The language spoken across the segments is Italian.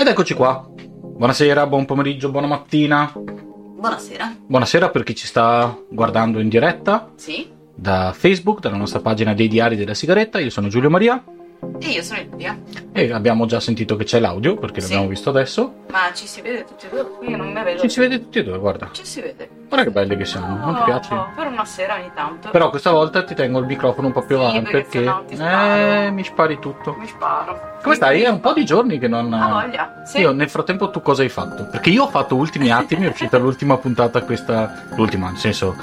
Ed eccoci qua. Buonasera, buon pomeriggio, buona mattina. Buonasera. Buonasera per chi ci sta guardando in diretta Sì. da Facebook, dalla nostra pagina dei diari della sigaretta. Io sono Giulio Maria E io sono Livia. e abbiamo già sentito che c'è l'audio perché Sì. l'abbiamo visto adesso. Ma ci si vede tutti e due? Io non mi vedo. Ci si vede tutti e due, guarda. Ci si vede. Guarda che belli che siamo, non ti piace? Per una sera ogni tanto. Però questa volta ti tengo il microfono un po' più Sì, avanti perché perché, sparo. eh, mi spari tutto. Mi sparo. Come stai? È un po' di giorni che non. Ha voglia. Sì. Io nel frattempo tu cosa hai fatto? Perché io ho fatto ultimi attimi, è uscita l'ultima puntata questa, l'ultima, nel senso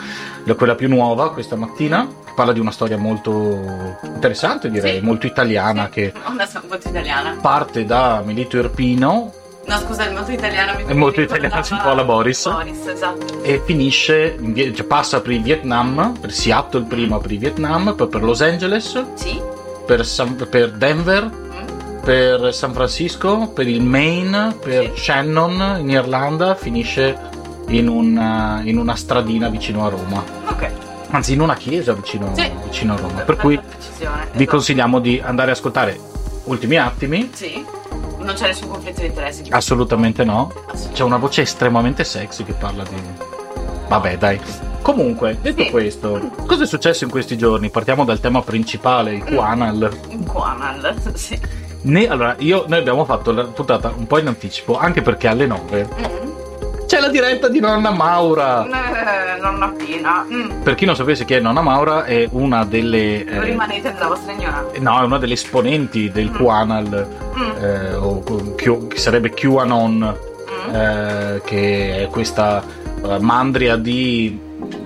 la- quella più nuova questa mattina, che parla di una storia molto interessante direi, Sì. molto italiana Sì. che Onda sono molto italiana. parte da Milito Irpino No, scusa, è molto italiana. Mi È molto mi italiana, ricordava si può la Boris. Boris, esatto. e finisce, cioè passa per il Vietnam, per Seattle prima per il Vietnam, poi per Los Angeles, Sì. per, San- per Denver, Mm. per San Francisco, per il Maine, per Sì. Shannon in Irlanda, finisce in una, in una stradina vicino a Roma, Ok. anzi in una chiesa vicino, Sì. vicino a Roma. Per cui Perfetta precisione, vi esatto. consigliamo di andare a ascoltare ultimi attimi. Sì. Non c'è nessun conflitto di interessi. Assolutamente no. Assolutamente. C'è una voce estremamente sexy che parla di. Vabbè, dai. Comunque, detto Sì. questo, cosa è successo in questi giorni? Partiamo dal tema principale, il Quanal. In Quanal. Sì. Ne- allora, io, noi abbiamo fatto la puntata un po' in anticipo, anche perché alle 9 Mm. C'è la diretta di Nonna Maura. Eh, nonna Pina. Mm. Per chi non sapesse chi è Nonna Maura, è una delle. eh, Rimanete nella vostra ignoranza. no, è una delle esponenti del Mm. Quanal, Mm. eh, o Q- che sarebbe QAnon. Mm. eh, che è questa eh, mandria di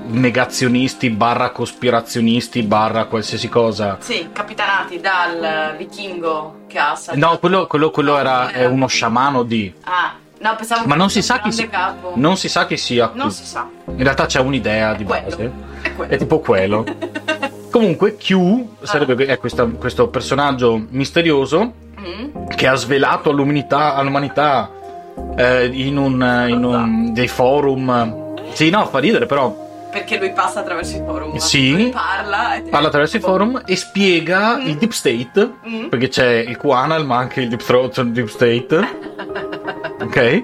negazionisti barra cospirazionisti barra qualsiasi cosa. Sì, capitanati dal vichingo che ha No, quello, quello- quello era è uno sciamano di. Ah, no, pensavo Ma che non si sa chi si- capo. Non si sa chi sia. Non si sa. In realtà c'è un'idea di Quello. base. È quello. È tipo quello. Comunque, Q sarebbe è questa- questo personaggio misterioso Mm. che ha svelato all'umanità, all'umanità eh, in, un, in un- dei forum. Sì, no, fa ridere, però Perché lui passa attraverso i forum. Sì. Lui parla. e- parla attraverso i forum e spiega Mm. il deep state Mm. perché c'è il Quanal ma anche il deep throat il deep state ok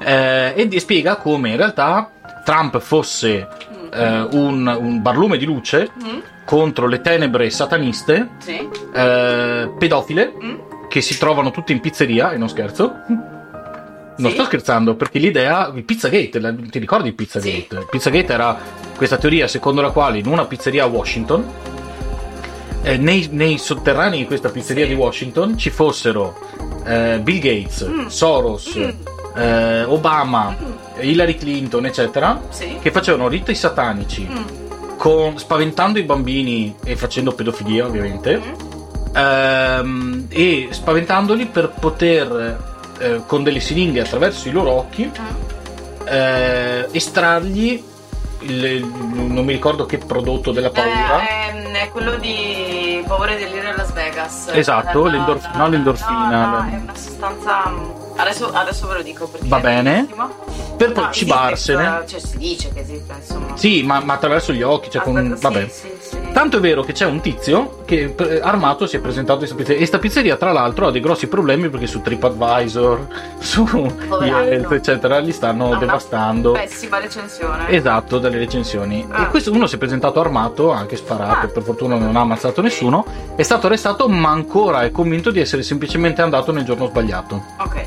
Eh, e di- spiega come in realtà Trump fosse eh, un, un barlume di luce Mm. contro le tenebre sataniste Sì. eh, pedofile Mm. che si trovano tutte in pizzeria e non scherzo non Sì. sto scherzando perché l'idea il Pizzagate la- ti ricordi Pizzagate Sì. Pizzagate era questa teoria secondo la quale in una pizzeria a Washington eh, nei, nei sotterranei di questa pizzeria Sì. di Washington ci fossero eh, Bill Gates, Mm. Soros, Mm. eh, Obama, Mm. Hillary Clinton, eccetera, Sì. che facevano riti satanici Mm. con- spaventando i bambini e facendo pedofilia, ovviamente, Mm. ehm, e spaventandoli per poter eh, con delle siringhe attraverso i loro occhi Mm. eh, estrargli il- non mi ricordo che prodotto della paura. Eh, ehm, è quello di Paura e delirio a Las Vegas. Esatto, La- l'endorf- la- no, l'endorfina, No, no, è una sostanza. Adesso, adesso ve lo dico perché. Va bene. Per poi No, cibarsene. esiste, Cioè, si dice che esiste, insomma. Sì, ma, ma attraverso gli occhi, cioè con, Aspetta, vabbè. Sì, sì, sì. Tanto è vero che c'è un tizio che eh, armato si è presentato in questa pizzeria. E sta pizzeria, tra l'altro, ha dei grossi problemi perché su TripAdvisor, su. Yelp, eccetera, li stanno una devastando. Pessima recensione. Esatto, dalle recensioni. Ah. E questo uno si è presentato armato, anche sparato, Ah. per fortuna non ha ammazzato nessuno. È stato arrestato, ma ancora è convinto di essere semplicemente andato nel giorno sbagliato. Ok.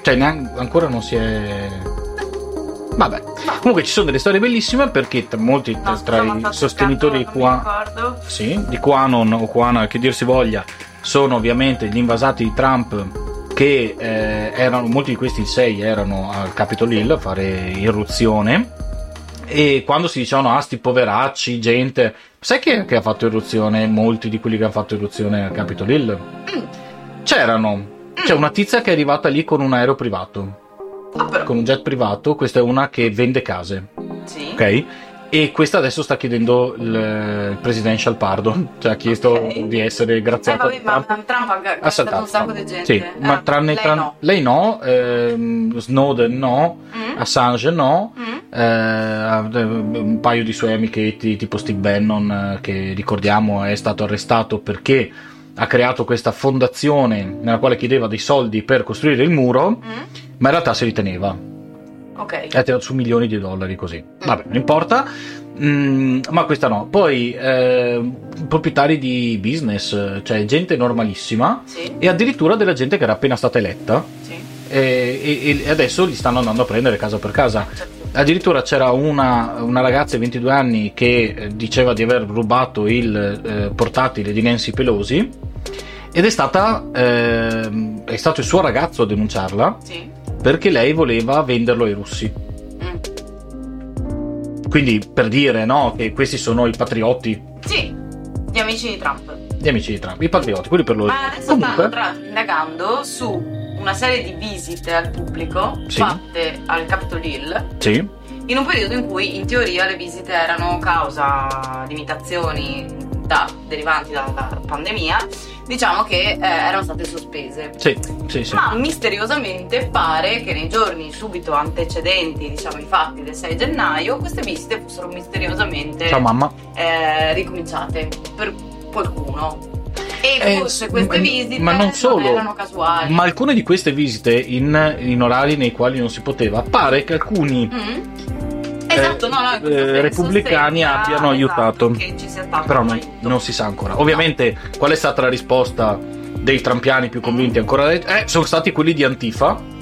Cioè, neanche, ancora non si è. Vabbè. Comunque ci sono delle storie bellissime perché tra molti tra, No, tra ma i sostenitori di qua. Sì, di Quanon o Quana, che dir si voglia, sono ovviamente gli invasati di Trump che eh, erano, molti di questi sei erano al Capitol Hill a fare irruzione e quando si dicevano ah sti poveracci, gente, sai chi è che ha fatto irruzione? Molti di quelli che hanno fatto irruzione al Capitol Hill? C'erano, c'è una tizia che è arrivata lì con un aereo privato, Ah, con un jet privato, questa è una che vende case, Sì. ok? E questa adesso sta chiedendo il, il presidential pardon, cioè ha chiesto Ok. di essere Eh, graziato. vabbè, ma Trump ha ha ha saltato. un sacco di gente. Sì, ma Ah, tranne, lei tran- no. lei no, ehm, Snowden no, Mm? Assange no, Mm? eh, un paio di suoi amichetti tipo Steve Bannon eh, che ricordiamo è stato arrestato perché ha creato questa fondazione nella quale chiedeva dei soldi per costruire il muro, Mm? Ma in realtà se li teneva. Ok. Ha tirato su milioni di dollari così. Vabbè, non importa. Mm, ma questa no. Poi eh, proprietari di business, cioè gente normalissima Sì, e addirittura della gente che era appena stata eletta sì. e, e- e adesso li stanno andando a prendere casa per casa. Addirittura c'era una, una ragazza di 22 anni che eh, diceva di aver rubato il eh, portatile di Nancy Pelosi ed è, stata, ehm, è stato il suo ragazzo a denunciarla Sì. Perché lei voleva venderlo ai russi. Mm. Quindi per dire no, che questi sono i patriotti, Sì, gli amici di Trump. gli amici di Trump, i patriotti, quelli per loro. Ma adesso Comunque, stanno indagando su una serie di visite al pubblico Sì. fatte al Capitol Hill sì, in un periodo in cui in teoria le visite erano causa limitazioni da- derivanti dalla pandemia, diciamo che eh, erano state sospese. sì, sì, sì. Ma misteriosamente pare che nei giorni subito antecedenti, diciamo, i fatti del 6 gennaio, queste visite fossero misteriosamente Ciao mamma. eh, ricominciate per qualcuno. E Eh, forse queste ma- visite ma non solo. erano casuali. Ma alcune di queste visite in, in orari nei quali non si poteva, pare che alcuni Mm? Esatto, no, no, questo eh, repubblicani abbiano aiutato. esatto, stato però non, non si sa ancora. Ovviamente, qual è stata la risposta dei trampiani più convinti ancora? Eh, sono stati quelli di Antifa.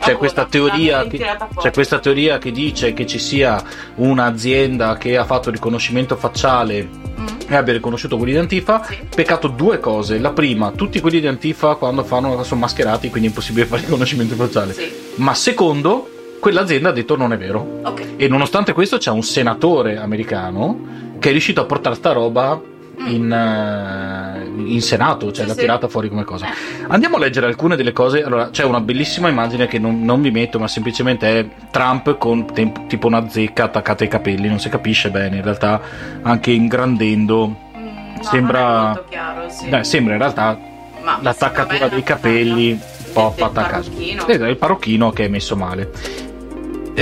C'è questa, che, c'è questa teoria che dice che ci sia un'azienda che ha fatto riconoscimento facciale Mm? e abbia riconosciuto quelli di Antifa. Sì. Peccato due cose. La prima, tutti quelli di Antifa quando fanno sono mascherati, quindi è impossibile fare riconoscimento facciale. Sì, Ma secondo, quell'azienda ha detto non è vero. ok. E nonostante questo c'è un senatore americano che è riuscito a portare sta roba in, eh, in Senato, cioè Sì, l'ha sì. tirata fuori come cosa. Eh. Andiamo a leggere alcune delle cose. Allora, c'è una bellissima immagine che non, non vi metto, ma semplicemente è Trump con tem- tipo una zecca attaccata ai capelli, non si capisce bene, in realtà anche ingrandendo. Mm, no, Sembra- chiaro, sì. Sembra in realtà Ma l'attaccatura dei capelli un po' del fatta a caso. parrucchino. Ed è il parrucchino che è messo male.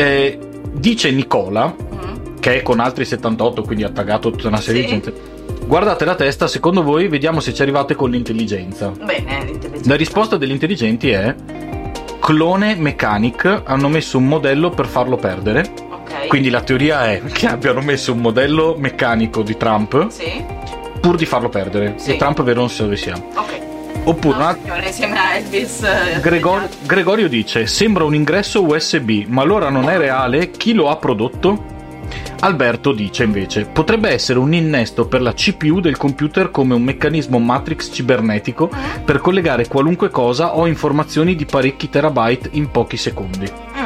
Eh, dice Nicola, Mm? che è con altri 78, quindi ha taggato tutta una serie Sì. di gente. Guardate la testa, secondo voi, vediamo se ci arrivate con l'intelligenza. Bene, l'intelligenza. La risposta degli intelligenti è clone mechanic hanno messo un modello per farlo perdere. Ok. Quindi la teoria è che abbiano messo un modello meccanico di Trump Sì, pur di farlo perdere. Sì. E Trump vero non sa dove sia. ok. Oppure No, signore, insieme a Elvis. eh, Gregor- Gregorio dice: Sembra un ingresso USB, ma allora non è reale? Chi lo ha prodotto? Alberto dice invece: Potrebbe essere un innesto per la CPU del computer come un meccanismo matrix cibernetico Mm? per collegare qualunque cosa o informazioni di parecchi terabyte in pochi secondi. Mm.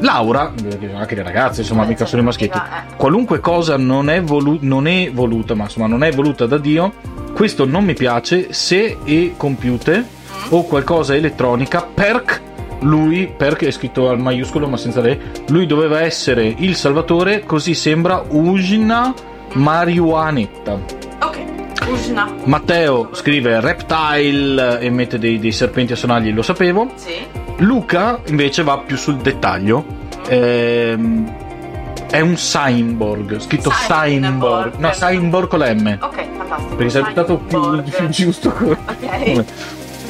Laura, anche le ragazze, insomma, mica solo i maschietti. eh. Qualunque cosa non è, volu- non è voluta, ma insomma non è voluta da Dio, questo non mi piace se è computer o qualcosa elettronica, perc lui, perc è scritto al maiuscolo ma senza lei, lui doveva essere il salvatore, così sembra una marijuanetta. Ok. Ujna. Matteo scrive reptile e mette dei, dei serpenti a sonagli, lo sapevo. Sì. Luca invece va più sul dettaglio. Ehm, è un Cyborg, scritto Cyborg. Cyborg. No, Cyborg con la M. Ok, fantastico. Perché sarebbe stato più, più giusto. Ok.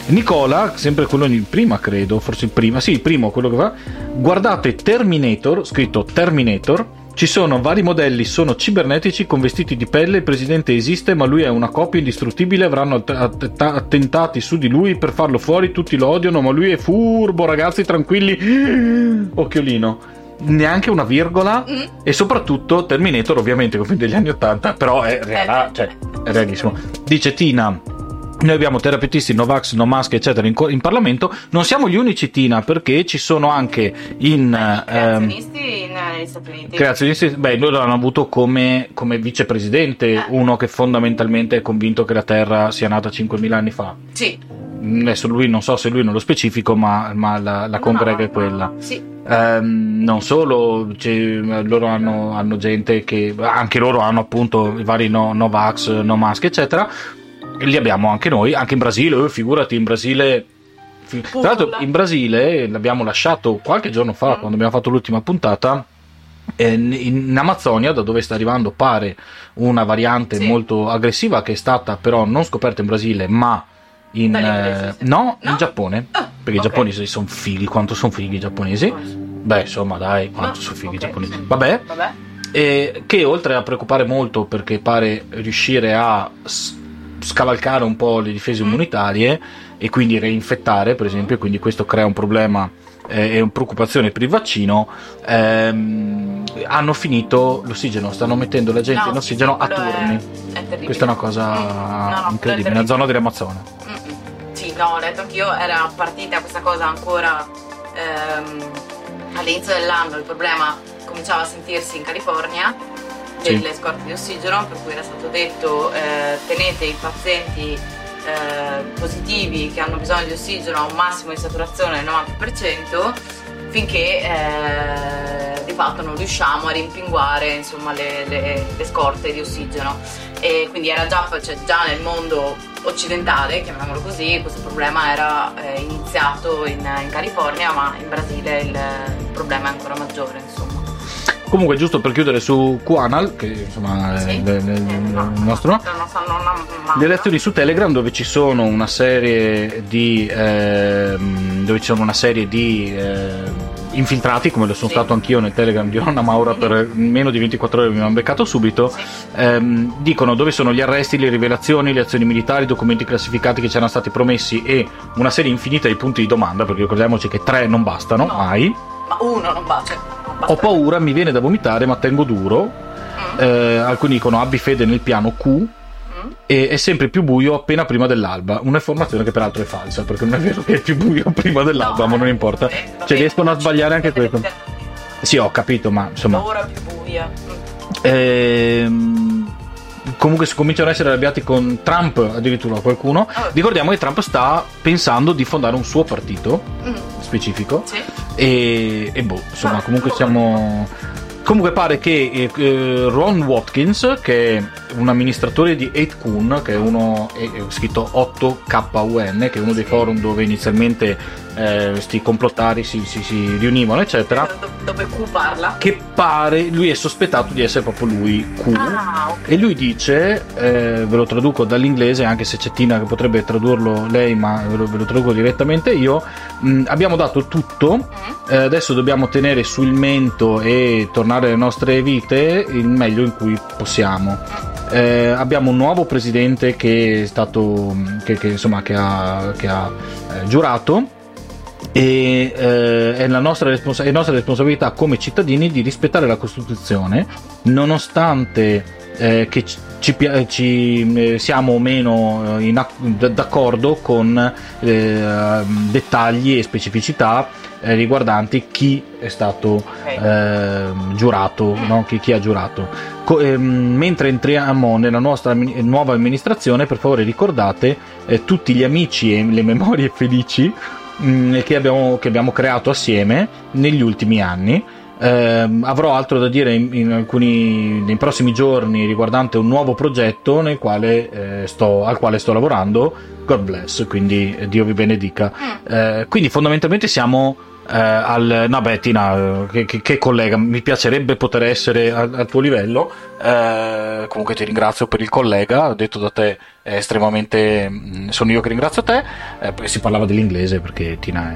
Nicola, sempre quello di prima, credo, forse il prima, sì, il primo, quello che va. Guardate Terminator, scritto Terminator. Ci sono vari modelli, sono cibernetici con vestiti di pelle. Il presidente esiste, ma lui è una copia indistruttibile. Avranno att- att- attentati su di lui per farlo fuori. Tutti lo odiano, ma lui è furbo, ragazzi, tranquilli. Occhiolino. Neanche una virgola. Mm. E soprattutto Terminator, ovviamente, come degli anni 80, però è, reala- Eh. cioè, è realissimo. Dice Tina. Noi abbiamo terapeutisti Novax, No Mask, eccetera, in, in Parlamento. Non siamo gli unici, Tina, perché ci sono anche in. ehm, Creazionisti in- negli Stati Uniti. creazionisti. Beh, loro l'hanno avuto come, come vicepresidente, Eh. uno che fondamentalmente è convinto che la Terra sia nata 5.000 anni fa. Sì. Adesso lui, non so se lui nello specifico, ma, ma la, la congrega No, è quella. Sì. Ehm, non solo, c'è- loro hanno, hanno gente che anche loro hanno appunto i vari no, Novax, No Mask, eccetera. E li abbiamo anche noi, anche in Brasile. eh, figurati, in Brasile. fi- Tra l'altro, in Brasile l'abbiamo lasciato qualche giorno fa, Mm. quando abbiamo fatto l'ultima puntata. In Amazzonia, da dove sta arrivando, pare una variante Sì. molto aggressiva che è stata però non scoperta in Brasile, ma in, eh, sì. no, No? in Giappone. Ah, Perché ok. i giapponesi sono fighi, quanto sono fighi i giapponesi? Beh, insomma, dai, quanto No, sono fighi i ok. giapponesi. Vabbè, Vabbè. e che oltre a preoccupare molto perché pare riuscire a scavalcare un po' le difese Mm. immunitarie e quindi reinfettare, per esempio, quindi questo crea un problema eh, e una preoccupazione per il vaccino, ehm, hanno finito l'ossigeno, stanno mettendo la gente No, in sì, ossigeno sì, a è- turni. È terribile. Questa è una cosa Mm. No, no, è incredibile, nella zona dell'Amazzone. Sì, no, ho letto anch'io, era partita questa cosa ancora ehm, all'inizio dell'anno, il problema cominciava a sentirsi in California delle scorte di ossigeno, per cui era stato detto eh, tenete i pazienti eh, positivi che hanno bisogno di ossigeno a un massimo di saturazione del 90% finché eh, di fatto non riusciamo a rimpinguare insomma, le, le- le scorte di ossigeno e quindi era già, cioè, già nel mondo occidentale, chiamiamolo così, questo problema era eh, iniziato in, in California, ma in Brasile il, il problema è ancora maggiore, insomma. Comunque, giusto per chiudere su QAnal, che insomma è Sì? il, il- il Eh, no, nostro no, le lezioni su Telegram dove ci sono una serie di dove ci sono una serie di ehm, infiltrati come lo sono Sì. stato anch'io nel Telegram di Onna Maura per meno di 24 ore mi hanno beccato subito ehm, dicono dove sono gli arresti, le rivelazioni, le azioni militari, i documenti classificati che ci erano stati promessi e una serie infinita di punti di domanda perché ricordiamoci che tre non bastano No. mai Ma uno non basta. ho paura, mi viene da vomitare ma tengo duro Mm, eh, alcuni dicono abbi fede nel piano Q. e è sempre più buio appena prima dell'alba. Un'informazione che peraltro è falsa, perché non è vero che è più buio prima dell'alba, No, ma non eh, importa. vabbè, Cioè, riescono a sbagliare anche questo. Sì, ho capito, ma insomma. L'ora più buia. Ehm, comunque si cominciano ad essere arrabbiati con Trump, addirittura qualcuno. Ah. Ricordiamo che Trump sta pensando di fondare un suo partito Mm, specifico. Sì. E, e boh, insomma, Ah, comunque siamo. Comunque pare che eh, eh, Ron Watkins, che è un amministratore di 8kun, che è uno è, è scritto 8kun, che è uno dei forum dove inizialmente eh, sti complottari si, si- si riunivano, eccetera. Do- Dove Q parla. Che pare lui è sospettato di essere proprio lui, Q. Ah, ok. E lui dice, eh, ve lo traduco dall'inglese, anche se c'è Tina che potrebbe tradurlo lei, ma ve lo, ve lo traduco direttamente io. mh, abbiamo dato tutto, Mm. eh, adesso dobbiamo tenere sul mento e tornare alle nostre vite il meglio in cui possiamo. Eh, abbiamo un nuovo presidente che è stato che, che, insomma che ha, che ha, eh, giurato e eh, è, la nostra responsa- è nostra responsabilità come cittadini di rispettare la Costituzione nonostante eh, che ci, ci eh, siamo o meno eh, in d'accordo con eh, dettagli e specificità eh, riguardanti chi è stato Ok. ehm, giurato, no? chi, chi ha giurato. Co- ehm, mentre entriamo nella nostra nuova amministrazione, per favore ricordate eh, tutti gli amici e le memorie felici mh, che, abbiamo, che abbiamo creato assieme negli ultimi anni. Ehm, avrò altro da dire in, in alcuni nei prossimi giorni riguardante un nuovo progetto nel quale, eh, sto, al quale sto lavorando. God bless, quindi eh, Dio vi benedica. Mm. Eh, quindi fondamentalmente siamo eh, al no beh Tina che, che- collega. Mi piacerebbe poter essere al, al tuo livello. Eh, comunque ti ringrazio per il collega. Detto da te è estremamente mh, sono io che ringrazio te. Eh, si parlava dell'inglese perché Tina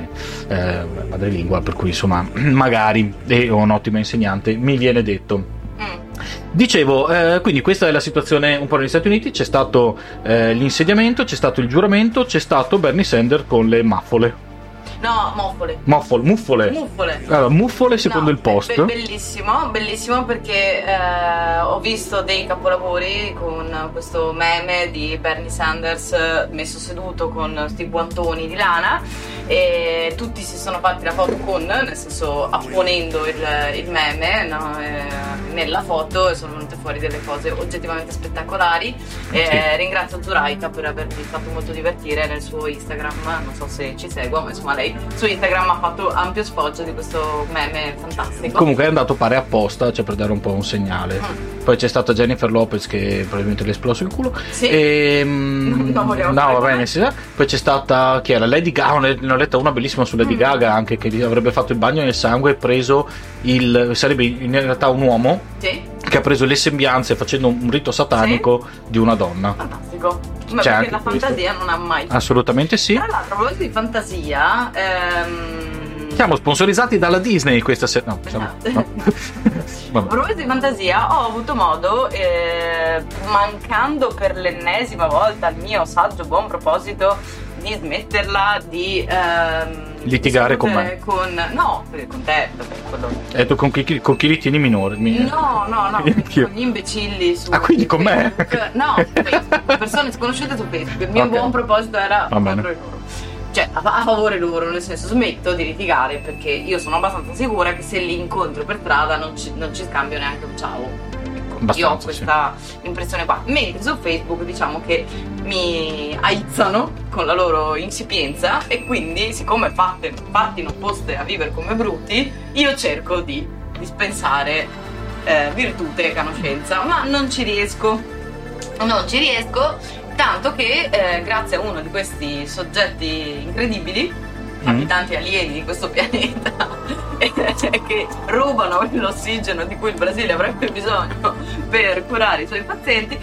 è eh, madrelingua per cui insomma magari e ho un'ottima insegnante mi viene detto. Mm. Dicevo, eh, quindi questa è la situazione un po' negli Stati Uniti, c'è stato eh, l'insediamento, c'è stato il giuramento, c'è stato Bernie Sanders con le maffole. No, moffole. Muffole, muffole. Muffole. Allora, muffole secondo No, il post. be- bellissimo, bellissimo perché eh, ho visto dei capolavori con questo meme di Bernie Sanders eh, messo seduto con questi guantoni di lana e tutti si sono fatti la foto con, nel senso apponendo il, il meme no, eh, nella foto e sono venute fuori delle cose oggettivamente spettacolari. E, Sì. eh, ringrazio Zuraika per avermi fatto molto divertire nel suo Instagram, non so se ci segua, ma insomma lei su Instagram ha fatto ampio sfoggio di questo meme fantastico. Comunque è andato pare apposta, cioè per dare un po' un segnale. Mm. Poi c'è stata Jennifer Lopez che probabilmente le esploso il culo. Sì. E, mm, no, fare va bene, sa. Poi c'è stata chi era? Lady Gaga. no, letta una bellissima su Lady Mm. Gaga anche che avrebbe fatto il bagno nel sangue e preso il sarebbe in realtà un uomo Sì, che ha preso le sembianze facendo un rito satanico di una donna. fantastico. Ma C'è perché la fantasia non ha mai. Assolutamente sì. Tra l'altro, a proposito di fantasia, ehm... Siamo sponsorizzati dalla Disney questa sera. No, siamo- Esatto. no. A proposito di fantasia, ho avuto modo, eh, mancando per l'ennesima volta il mio saggio buon proposito, di smetterla di ehm, Litigare con discutere con No, con te, quello. E tu con chi, con chi li tieni minore? Mi- No, no, no, con gli imbecilli su Ah, quindi con me? No, Facebook, persone sconosciute su Facebook. Il mio Ok. buon proposito era contro loro. Cioè, a, a favore loro, nel senso smetto di litigare perché io sono abbastanza sicura che se li incontro per strada non ci, non ci scambio neanche un ciao. Io ho questa impressione qua. Mentre su Facebook diciamo che mi aizzano con la loro insipienza e quindi siccome fatte, fatti non poste a vivere come bruti, io cerco di dispensare eh, virtute e conoscenza, ma non ci riesco. Non ci riesco, tanto che eh, grazie a uno di questi soggetti incredibili. Abitanti alieni di questo pianeta, che rubano l'ossigeno di cui il Brasile avrebbe bisogno per curare i suoi pazienti,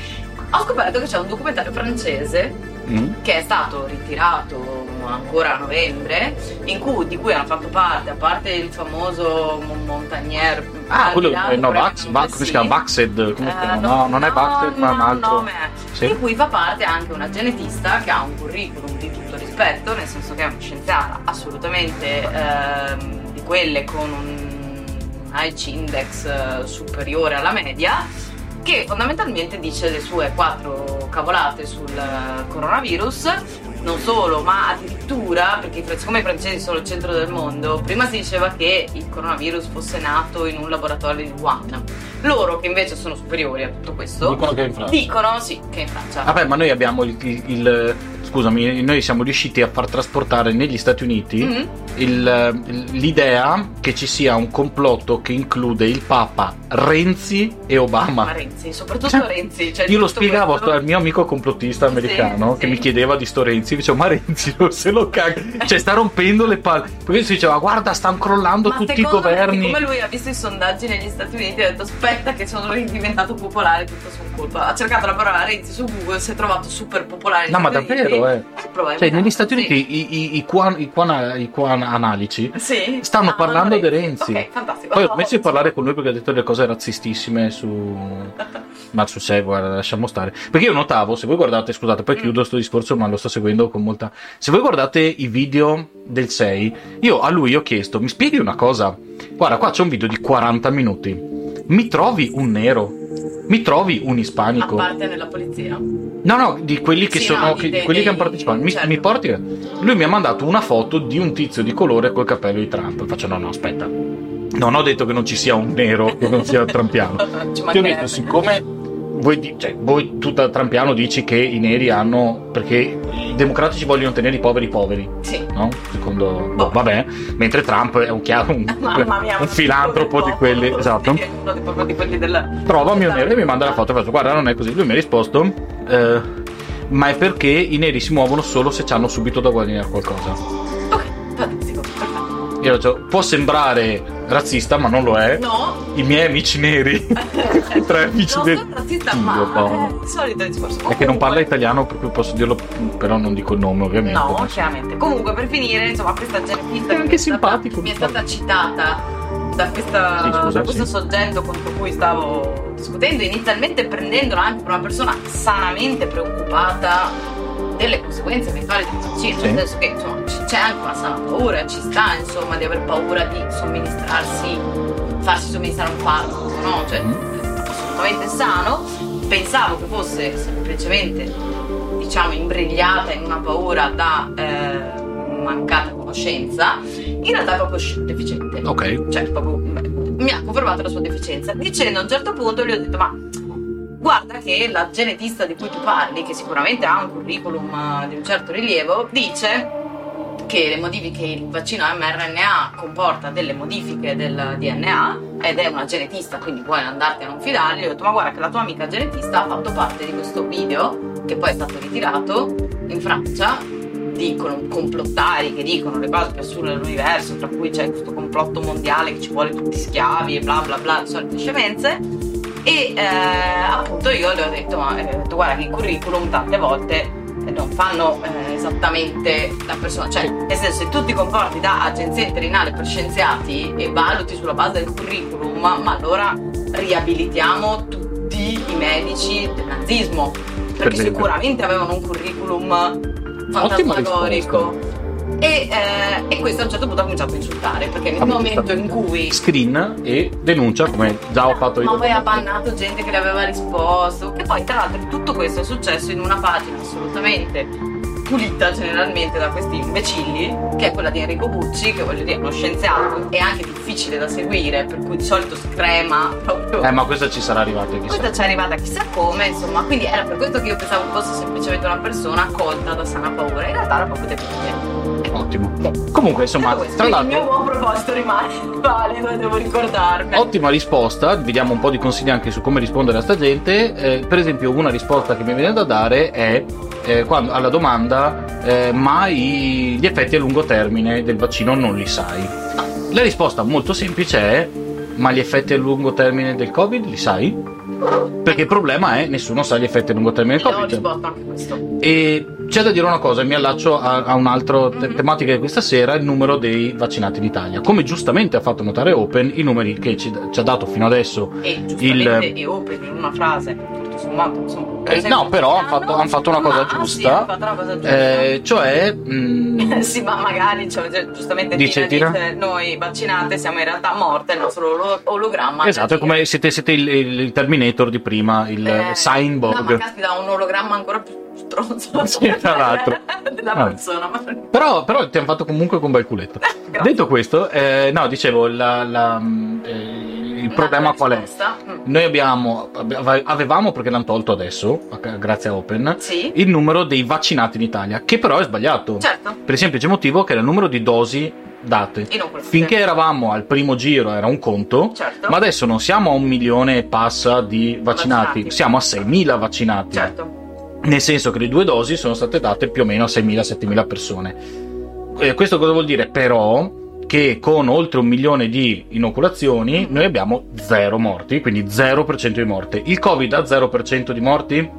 ho scoperto che c'è un documentario francese Mm. che è stato ritirato ancora a novembre, in cui, di cui hanno fatto parte, a parte il famoso Mon- Montagnier. Ah, quello candidato eh, no, Vax, Vax, come si chiama? Vaxed? Come si Eh, chiama? No, non è Vaxed, ma un no, altro. nome è. Sì. Di cui fa parte anche una genetista che ha un curriculum di rispetto, nel senso che è una scienziata assolutamente ehm, di quelle con un H index eh, superiore alla media, che fondamentalmente dice le sue quattro cavolate sul eh, coronavirus. Non solo, ma addirittura, perché siccome i francesi sono il centro del mondo, prima si diceva che il coronavirus fosse nato in un laboratorio di Wuhan. Loro, che invece sono superiori a tutto questo, Dicono che è in Francia. dicono sì, che è in Francia. Vabbè, ma noi abbiamo il, il- il- Scusami, noi siamo riusciti a far trasportare negli Stati Uniti Mhm. Il- l'idea che ci sia un complotto che include il Papa Renzi e Ma Obama. Renzi, soprattutto Cioè, Renzi. Cioè, Io lo spiegavo questo- al mio amico complottista americano Sì, che sì. mi chiedeva di sto Renzi, dicevo ma Renzi se lo caga, cioè sta rompendo le palle. Perché si diceva guarda stanno crollando Ma tutti i governi. siccome lui ha visto i sondaggi negli Stati Uniti ha detto aspetta che sono diventato popolare tutto su colpa. Ha cercato la parola Renzi su Google, si è trovato super popolare. No, ma davvero, Uniti. eh. Cioè, negli Stati sì. Uniti i, i, i, quan, i, quan, i quan analici Sì. stanno Ah, parlando di Renzi. Ok, fantastico. Poi ho smesso di parlare con lui perché ha detto delle cose razzistissime su. Ma su sé, guarda, lasciamo stare. Perché io notavo, se voi guardate, scusate, poi Mm. chiudo sto discorso, ma lo sto seguendo con molta. Se voi guardate i video del 6, io a lui ho chiesto, mi spieghi una cosa? Guarda, qua c'è un video di 40 minuti. Mi trovi un nero? Mi trovi un A ispanico? parte nella polizia. No, no, di quelli che Sì, sono no, che- dei- quelli che hanno dei- partecipato. Mi, certo. mi porti? Lui mi ha mandato una foto di un tizio di colore col cappello di Trump. Faccio no, no, aspetta. Non ho detto che non ci sia un nero che non sia trampiano. Ti ho detto, siccome voi, cioè, voi tu da trampiano dici che i neri hanno perché i democratici vogliono tenere i poveri poveri, Sì. no? Secondo boh, vabbè, mentre Trump è un chiaro un, mia, un filantropo di quelli, esatto. Di, quelli del. Trova mio nero e mi manda la foto e faccio guarda non è così. Lui mi ha risposto eh, ma è perché i neri si muovono solo se hanno subito da guadagnare qualcosa. Ok, fantastico, perfetto. Io faccio, può sembrare razzista ma non lo è. No, I miei amici neri, i tre amici non neri. sono razzista, Dio, ma è il solito discorso. È che non parla Comunque- italiano, per cui posso dirlo, però non dico il nome ovviamente. No, chiaramente. Comunque, per finire, insomma, questa genetista È anche mi è stata- simpatico. mi è stata citata da, questa- Sì, scusa, da questo sì. soggetto contro cui stavo discutendo, inizialmente prendendola anche per una persona sanamente preoccupata delle conseguenze eventuali del vaccino, Sì. nel senso che insomma c'è anche una sana paura, ci sta insomma di aver paura di somministrarsi, farsi somministrare un farmaco, no? Cioè, Mm. assolutamente sano. Pensavo che fosse semplicemente diciamo imbrigliata in una paura da eh, mancata conoscenza, in realtà è proprio deficiente. Ok. Cioè, proprio, beh, mi ha confermato la sua deficienza. Dicendo a un certo punto gli ho detto: Ma guarda che la genetista di cui tu parli, che sicuramente ha un curriculum eh, di un certo rilievo, dice che le modifiche il vaccino mRNA comporta delle modifiche del DNA ed è una genetista, quindi puoi andarti a non fidargli. Gli ho detto: Ma guarda che la tua amica genetista ha fatto parte di questo video che poi è stato ritirato in Francia dicono, complottari che dicono le cose più assurde dell'universo, tra cui c'è questo complotto mondiale che ci vuole tutti schiavi e bla bla bla, solite scemenze. E eh, appunto io le ho detto, ma eh, guarda che i curriculum tante volte non fanno eh, esattamente la persona, cioè nel senso se tu ti comporti da agenzia interinale per scienziati e valuti sulla base del curriculum, ma allora riabilitiamo tutti i medici del nazismo, perché per sicuramente avevano un curriculum fantasmagorico. E, eh, e, questo a un certo punto ha cominciato a insultare perché nel momento in cui screen e denuncia come già ho fatto io ma poi ha bannato gente che le aveva risposto e poi tra l'altro tutto questo è successo in una pagina assolutamente pulita generalmente da questi imbecilli, che è quella di Enrico Bucci, che voglio dire è uno scienziato, è anche difficile da seguire, per cui di solito si crema proprio. Eh, ma questa ci sarà arrivata chissà. Questa ci è arrivata chissà come, insomma, quindi era per questo che io pensavo fosse semplicemente una persona accolta da sana paura, in realtà era proprio deficiente. Ottimo. Comunque, insomma, tra l'altro. Il mio buon proposito rimane valido e devo ricordarmi. Ottima risposta, vi diamo un po' di consigli anche su come rispondere a sta gente. Eh, per esempio, una risposta che mi viene da dare è eh, quando, alla domanda eh, ma i, gli effetti a lungo termine del vaccino non li sai. La risposta molto semplice è ma gli effetti a lungo termine del Covid li sai? Perché il problema è nessuno sa gli effetti a lungo termine del Covid. E c'è da dire una cosa, mi allaccio a, a un'altra te- mm-hmm. tematica di questa sera, il numero dei vaccinati in Italia. Come giustamente ha fatto notare Open, i numeri che ci, ci ha dato fino adesso e il... E Open in una frase sommato, insomma, eh, no, però hanno fatto, han fatto, una cosa ah, giusta. Sì, una cosa giusta. Eh, cioè. Mm, sì, ma magari cioè, giustamente dice, Tina dice, noi vaccinate siamo in realtà morte, il nostro ologramma. Esatto, è come siete, siete il, il, Terminator di prima, il eh, Signborg. No, ma caspita, un ologramma ancora più stronzo sì, tra l'altro della ah. persona. Ma... Però, però, ti hanno fatto comunque con bel culetto. Detto questo, eh, no, dicevo, la, la, eh, il problema qual è? Mm. Noi abbiamo, avevamo, perché l'hanno tolto adesso, grazie a Open, sì. il numero dei vaccinati in Italia, che però è sbagliato. Certo. Per il semplice motivo che era il numero di dosi date. Finché eravamo al primo giro era un conto, certo. ma adesso non siamo a un milione e passa di vaccinati, vaccinati. siamo a 6.000 vaccinati. Certo. Nel senso che le due dosi sono state date più o meno a 6.000-7.000 persone. Eh, questo cosa vuol dire? Però che con oltre un milione di inoculazioni noi abbiamo zero morti, quindi 0% di morte. Il Covid ha 0% di morti?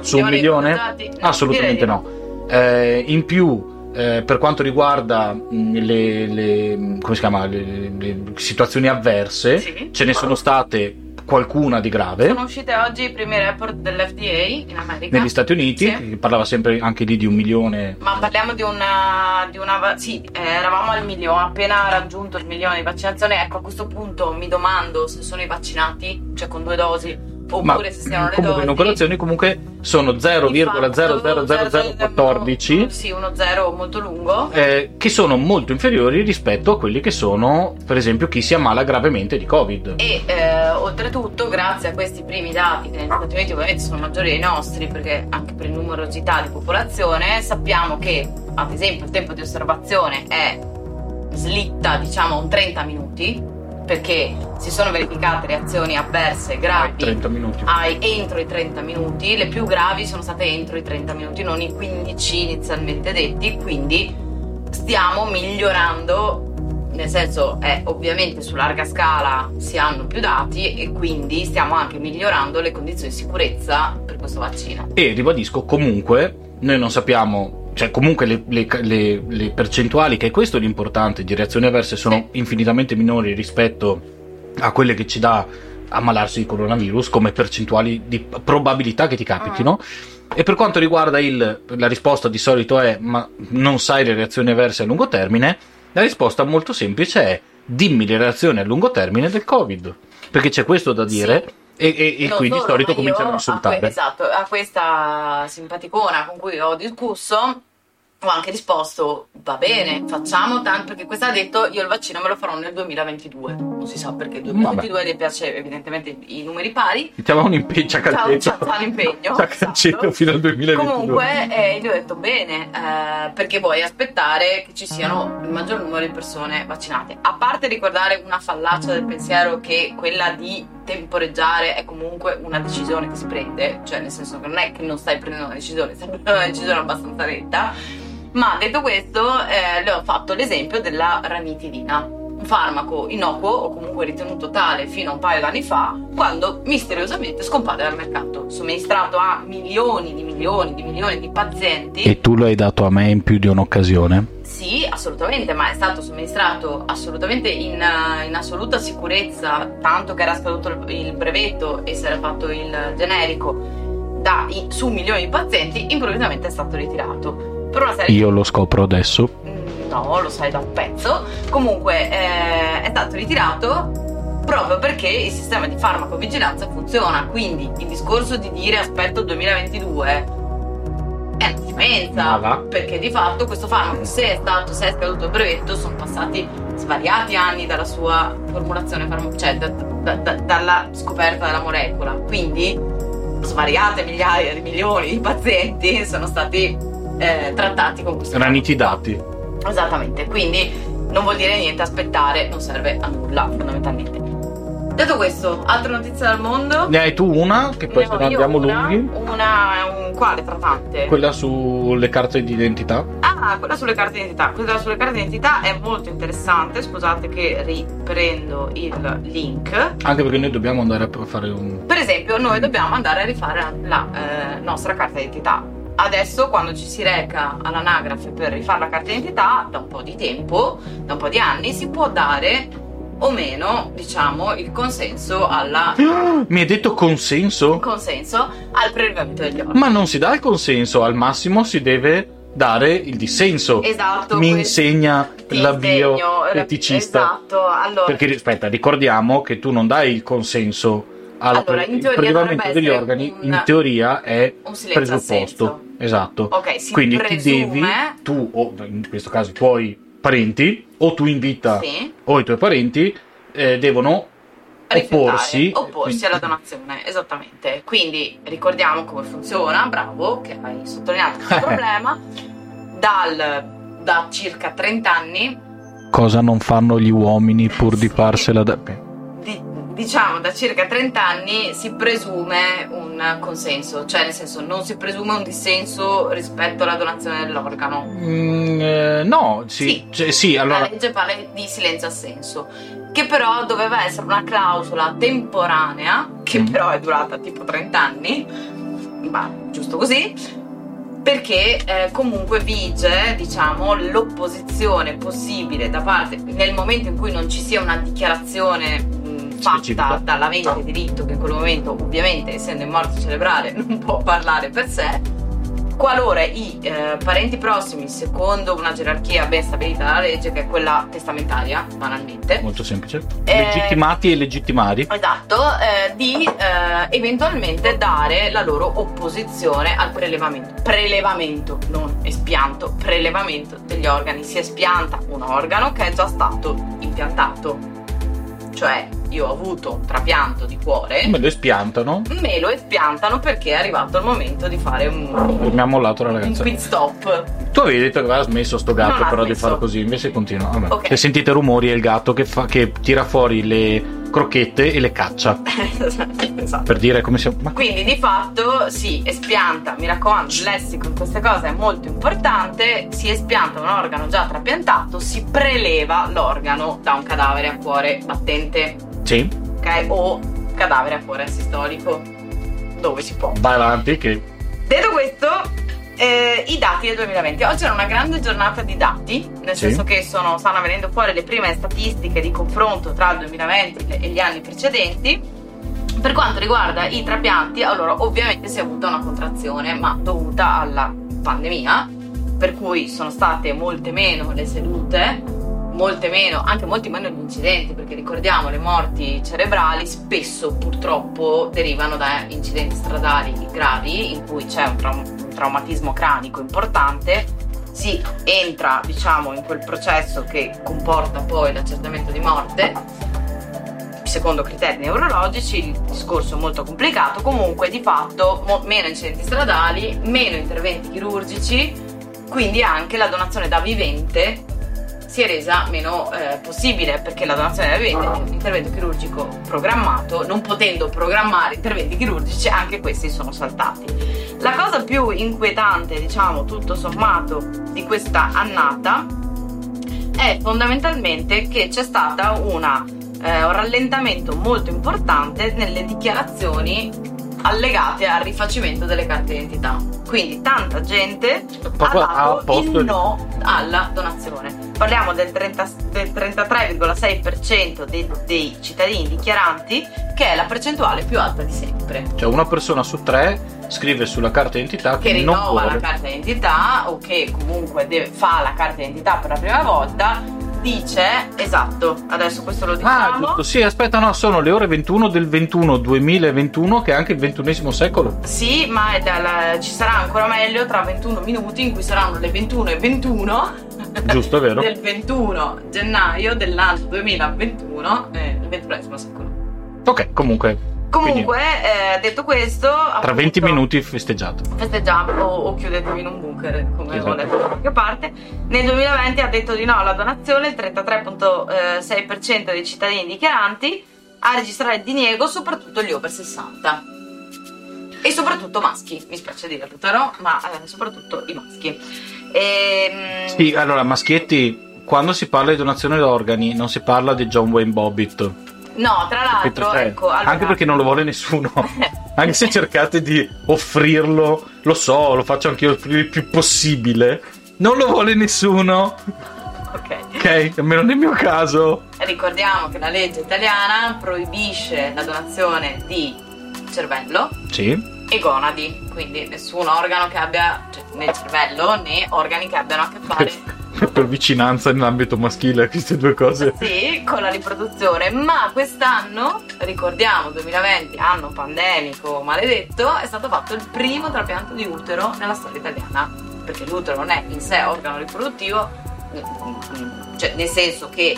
Su, un milione? Assolutamente no. Eh, in più, eh, per quanto riguarda mm, le, le, chiama, le, le situazioni avverse, sì. ce ne sono state qualcuna di grave. Sono uscite oggi i primi report dell'FDA in America. Negli Stati Uniti, sì. parlava sempre anche lì di un milione. Ma parliamo di una. Di una sì, eh, eravamo al milione, appena raggiunto il milione di vaccinazioni. Ecco, a questo punto mi domando se sono i vaccinati, cioè con due dosi oppure se siano le comunque dosi. inoculazioni comunque sono 0,00014 sì uno zero molto lungo. Eh, che sono molto inferiori rispetto a quelli che sono per esempio chi si ammala gravemente di covid. E eh, oltretutto grazie a questi primi dati che negli Stati Uniti ovviamente sono maggiori dei nostri perché anche per numerosità di popolazione sappiamo che ad esempio il tempo di osservazione è slitta diciamo un 30 minuti perché si sono verificate reazioni avverse gravi 30 minuti. Ai, entro i 30 minuti, le più gravi sono state entro i 30 minuti, non i 15 inizialmente detti, quindi stiamo migliorando nel senso è ovviamente su larga scala si hanno più dati e quindi stiamo anche migliorando le condizioni di sicurezza per questo vaccino. E ribadisco comunque, noi non sappiamo cioè comunque le, le, le, le, percentuali, che è questo l'importante, di reazioni avverse sono sì. infinitamente minori rispetto a quelle che ci dà ammalarsi di coronavirus come percentuali di probabilità che ti capitino. Uh-huh. E per quanto riguarda il, la risposta di solito è ma non sai le reazioni avverse a lungo termine, la risposta molto semplice è dimmi le reazioni a lungo termine del Covid, perché c'è questo da dire. Sì. E, e, e quindi di solito cominciano a insultare. A que- esatto, a questa simpaticona con cui ho discusso ho anche risposto va bene, facciamo tanto perché questa ha detto io il vaccino me lo farò nel 2022. Non si sa perché il 2022 le piace evidentemente i numeri pari. Mettiamo un impegno, c'ha calcetto. C'ha, un impegno. C'ha calcetto esatto. fino al 2022. Comunque eh, gli ho detto bene, eh, perché vuoi aspettare che ci siano il maggior numero di persone vaccinate. A parte ricordare una fallacia del pensiero che quella di temporeggiare è comunque una decisione che si prende, cioè nel senso che non è che non stai prendendo una decisione, stai prendendo una decisione abbastanza netta Ma detto questo, eh, le ho fatto l'esempio della ranitidina, un farmaco innocuo o comunque ritenuto tale fino a un paio d'anni fa, quando misteriosamente scompare dal mercato, somministrato a milioni di milioni di milioni di pazienti. E tu lo hai dato a me in più di un'occasione? Sì, assolutamente, ma è stato somministrato assolutamente in, in, assoluta sicurezza, tanto che era scaduto il brevetto e si era fatto il generico da, su milioni di pazienti, improvvisamente è stato ritirato. Per una serie Io lo scopro adesso. Mm, no, lo sai da un pezzo. Comunque eh, è stato ritirato proprio perché il sistema di farmacovigilanza funziona. Quindi il discorso di dire aspetto 2022 è una scemenza perché di fatto questo farmaco se è stato se è scaduto il brevetto sono passati svariati anni dalla sua formulazione farm- cioè da, da, da, dalla scoperta della molecola. Quindi svariate migliaia di milioni di pazienti sono stati eh, trattati con questo ranitidati esattamente. Quindi non vuol dire niente aspettare non serve a nulla fondamentalmente Detto questo, altre notizie dal mondo? Ne hai tu una? Che poi se ne andiamo una, lunghi. Una un quale tra tante? Quella sulle carte di identità. Ah, quella sulle carte di identità. Quella sulle carte di identità è molto interessante. Scusate che riprendo il link. Anche perché noi dobbiamo andare a fare un. Per esempio, noi dobbiamo andare a rifare la eh, nostra carta di identità. Adesso, quando ci si reca all'anagrafe per rifare la carta di identità, da un po' di tempo, da un po' di anni, si può dare o meno, diciamo, il consenso alla. Mi hai detto consenso? Consenso al prelevamento degli organi. Ma non si dà il consenso, al massimo si deve dare il dissenso. Esatto. Mi insegna la bioeticista. Esatto. Allora. Perché aspetta, ricordiamo che tu non dai il consenso al allora, il prelevamento degli organi, un, in teoria è presupposto. Esatto. Ok, Quindi presume... ti devi, tu, o in questo caso i tuoi parenti, o tu invita sì. o i tuoi parenti, eh, devono opporsi, opporsi alla donazione, esattamente. Quindi ricordiamo come funziona, bravo che hai sottolineato questo problema, Dal, da circa 30 anni. Cosa non fanno gli uomini pur sì. di farsela da... Di, diciamo da circa 30 anni si presume un consenso, cioè nel senso non si presume un dissenso rispetto alla donazione dell'organo. Mm, eh, no, sì, sì. Cioè, sì allora... La legge parla di silenzio assenso, che però doveva essere una clausola temporanea, che mm. però è durata tipo 30 anni, ma giusto così, perché eh, comunque vige diciamo, l'opposizione possibile da parte nel momento in cui non ci sia una dichiarazione fatta dall'avente diritto che in quel momento ovviamente essendo in morte cerebrale non può parlare per sé. Qualora i eh, parenti prossimi secondo una gerarchia ben stabilita dalla legge che è quella testamentaria banalmente molto semplice. Eh, legittimati e legittimari. Esatto eh, di eh, eventualmente dare la loro opposizione al prelevamento. Prelevamento non espianto. Prelevamento degli organi. Si espianta un organo che è già stato impiantato. Cioè io ho avuto un trapianto di cuore. Me lo espiantano? Me lo espiantano perché è arrivato il momento di fare un. Mi ha mollato la ragazza. Un pit stop. Tu avevi detto che aveva smesso sto gatto però di fare così, invece continua. Vabbè. Okay. Se sentite rumori è il gatto che, fa, che tira fuori le crocchette e le caccia. esatto. Per dire come si. Ma... Quindi di fatto si espianta, mi raccomando, il lessico in queste cose è molto importante. Si espianta un organo già trapiantato, si preleva l'organo da un cadavere a cuore battente. Sì. Ok? O cadavere a cuore sistolico. Dove si può. Vai avanti che. Detto questo, eh, I dati del 2020. Oggi è una grande giornata di dati, nel sì. senso che sono, stanno venendo fuori le prime statistiche di confronto tra il 2020 e gli anni precedenti. Per quanto riguarda i trapianti, allora ovviamente si è avuta una contrazione, ma dovuta alla pandemia, per cui sono state molte meno le sedute, molte meno, anche molti meno gli incidenti, perché ricordiamo le morti cerebrali spesso purtroppo derivano da incidenti stradali gravi in cui c'è un trauma traumatismo cranico importante, si entra diciamo in quel processo che comporta poi l'accertamento di morte secondo criteri neurologici il discorso è molto complicato. Comunque di fatto mo- meno incidenti stradali meno interventi chirurgici quindi anche la donazione da vivente si è resa meno eh, possibile perché la donazione da vivente è un intervento chirurgico programmato non potendo programmare interventi chirurgici anche questi sono saltati La cosa più inquietante, diciamo, tutto sommato, di questa annata è fondamentalmente che c'è stata una, eh, un rallentamento molto importante nelle dichiarazioni allegate al rifacimento delle carte d'identità. Quindi tanta gente Proprio ha dato il no alla donazione. Parliamo del, 30 del 33,6% dei, dei cittadini dichiaranti, che è la percentuale più alta di sempre. Cioè una persona su tre scrive sulla carta d'identità Che che non rinnova la carta d'identità o che comunque deve- fa la carta d'identità per la prima volta, dice esatto. Adesso questo lo Ah, diciamo. giusto, sì, aspetta, no, sono le ore 21 del 21 2021, che è anche il ventunesimo secolo. Sì, ma è dal- ci sarà ancora meglio tra 21 minuti in cui saranno le 21 e 21 Giusto, è vero? del 21 gennaio dell'anno 2021, eh, il 21 secolo. Ok, comunque, Comunque, eh, detto questo, tra 20 minuti festeggiato. festeggiamo o, o chiudetevi in un bunker, come Esatto. ho detto da qualche parte. Nel 2020 ha detto di no alla donazione il 33,6% dei cittadini dichiaranti, a registrare il diniego soprattutto gli over 60. E soprattutto maschi, mi spiace dirlo però, ma eh, soprattutto i maschi. Ehm, Sì, allora, maschietti, quando si parla di donazione d'organi, non si parla di John Wayne Bobbitt. No, tra l'altro, ecco, allora- Anche perché non lo vuole nessuno. Anche se cercate di offrirlo, lo so, lo faccio anche io offrire il più possibile. Non lo vuole nessuno, ok. ok? Almeno nel mio caso. Ricordiamo che la legge italiana proibisce la donazione di cervello Sì. e gonadi, quindi nessun organo che abbia cioè, né cervello né organi che abbiano a che fare per vicinanza nell'ambito maschile, queste due cose. sì, con la riproduzione. Ma quest'anno, ricordiamo 2020, anno pandemico maledetto, è stato fatto il primo trapianto di utero nella storia italiana. Perché l'utero non è in sé organo riproduttivo, mm, cioè nel senso che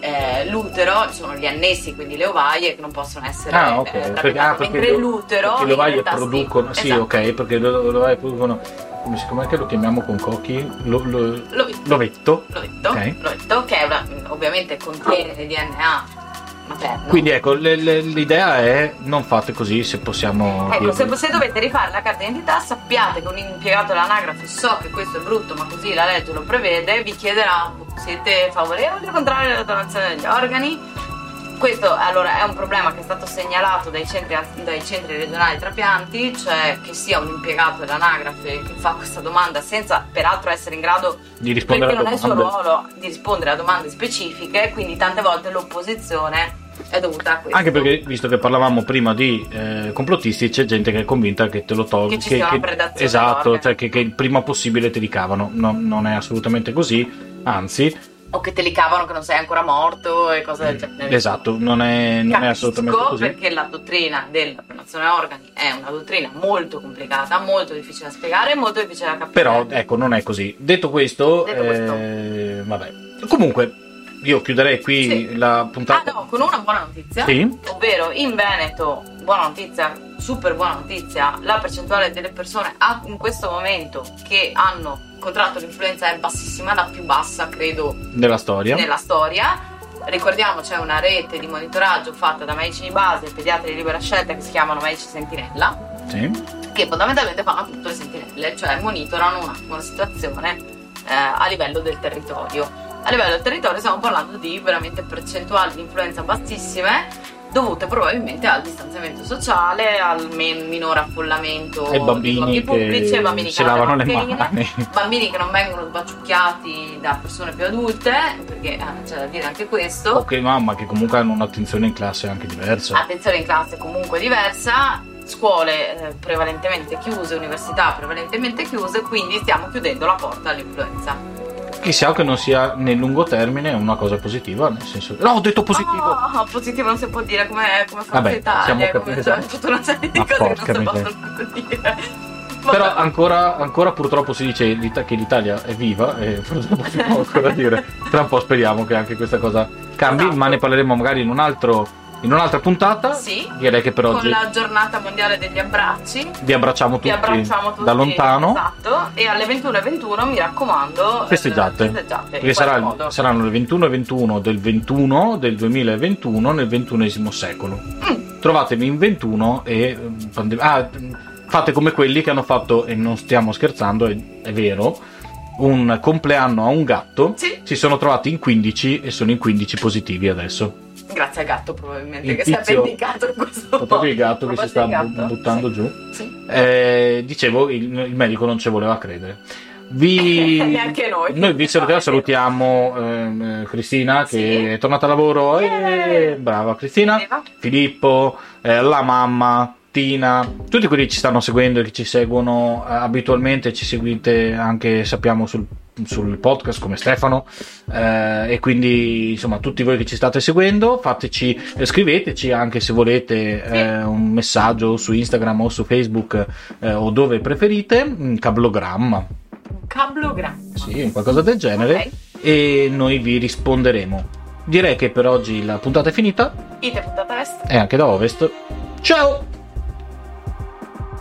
eh, l'utero sono gli annessi, quindi le ovaie che non possono essere Ah, ok. eh, Perché, ah, perché mentre le- l'utero perché le ovaie producono. Sì, Esatto. ok, perché le, le ovaie producono. Come che lo chiamiamo con cocchi? Lo, lo- L'ovetto. l'ovetto. L'ovetto, Ok. l'ovetto, che è una- ovviamente contiene il DNA materno. Quindi ecco, le- le- l'idea è non fate così se possiamo. Ecco, se, dirlo. se dovete rifare la carta d'identità, sappiate che un impiegato dell'anagrafe, so che questo è brutto, ma così la legge lo prevede, vi chiederà: siete favorevoli o contrari alla donazione degli organi? Questo allora è un problema che è stato segnalato dai centri, dai centri regionali trapianti, cioè che sia un impiegato dell'anagrafe che fa questa domanda senza peraltro essere in grado Di rispondere perché non è il suo ruolo di rispondere a domande specifiche, quindi tante volte l'opposizione è dovuta a questo. Anche perché, visto che parlavamo prima di eh, complottisti, c'è gente che è convinta che te lo tolgono. Che una predazione Esatto, cioè che, che il prima possibile te li cavano. No, non è assolutamente così, anzi, o che te li cavano che non sei ancora morto e cose del genere. esatto, non è, non è assolutamente così. perché la dottrina della donazione organi è una dottrina molto complicata, molto difficile da spiegare e molto difficile da capire. Però ecco, non è così. Detto questo, Detto questo. eh, vabbè. Comunque, io chiuderei qui Sì. la Ah puntata. no, con una buona notizia, Sì. ovvero in Veneto, buona notizia, super buona notizia, la percentuale delle persone in questo momento che hanno contratto l'influenza è bassissima, la più bassa credo Della storia. nella storia. Ricordiamo c'è una rete di monitoraggio fatta da medici di base e pediatri di libera scelta che si chiamano medici sentinella Sì. che fondamentalmente fanno tutte le sentinelle, cioè monitorano un attimo la situazione eh, a livello del territorio. A livello del territorio stiamo parlando di veramente percentuali di influenza bassissime dovute probabilmente al distanziamento sociale, al men- minore affollamento bambini luoghi che pubblici, ai bambini che lavano le mani. bambini che non vengono sbaciucchiati da persone più adulte, perché eh, c'è da dire anche questo. Ok, mamma, che comunque hanno un'attenzione in classe anche diversa. attenzione in classe comunque diversa, scuole eh, prevalentemente chiuse, università prevalentemente chiuse, quindi stiamo chiudendo la porta all'influenza. Chissà che non sia nel lungo termine una cosa positiva, nel senso. No, ho detto positivo! Oh, positivo non si può dire come, come Forza Vabbè, Italia, come capiti, cioè, esatto. tutta una serie di Ma cose che non si possono dire. Però ancora, ancora purtroppo si dice che l'Italia è viva e purtroppo si può ancora dire. Tra un po' speriamo che anche questa cosa cambi, Esatto. ma ne parleremo magari in, un altro, in un'altra puntata. Sì. Direi che per con oggi la giornata mondiale degli abbracci vi abbracciamo tutti, vi abbracciamo tutti da lontano. esatto e alle 21.21 mi raccomando eh, Festeggiate, festeggiate in perché sarà- saranno le 21 e 21 del 21 del 2021 nel ventunesimo secolo. Mm. Trovatemi in 21 e... eh, pandem- ah, fate come quelli che hanno fatto, e non stiamo scherzando, è, è vero, un compleanno a un gatto. Sì. Si sono trovati in 15 e sono in 15 positivi adesso. Grazie al gatto probabilmente Il che si è tizio- vendicato in questo modo. proprio il gatto che si sta gatto. buttando Sì. giù. Sì. Eh, dicevo, il, il medico non ci voleva credere. Vi... Neanche noi. Noi vi salutiamo, salutiamo ehm, eh, Cristina che Sì. è tornata a lavoro. Yeah. brava Cristina. Filippo, eh, la mamma, Tina, tutti quelli che ci stanno seguendo e che ci seguono eh, abitualmente, ci seguite anche, sappiamo, sul, sul podcast come Stefano eh, e quindi insomma tutti voi che ci state seguendo, fateci, eh, scriveteci anche se volete eh, un messaggio su Instagram o su Facebook eh, o dove preferite, un cablogramma, Un cablogramma. sì, qualcosa del genere Ok. e noi vi risponderemo. Direi che per oggi la puntata è finita Ite puntata est. e anche da Ovest. Ciao!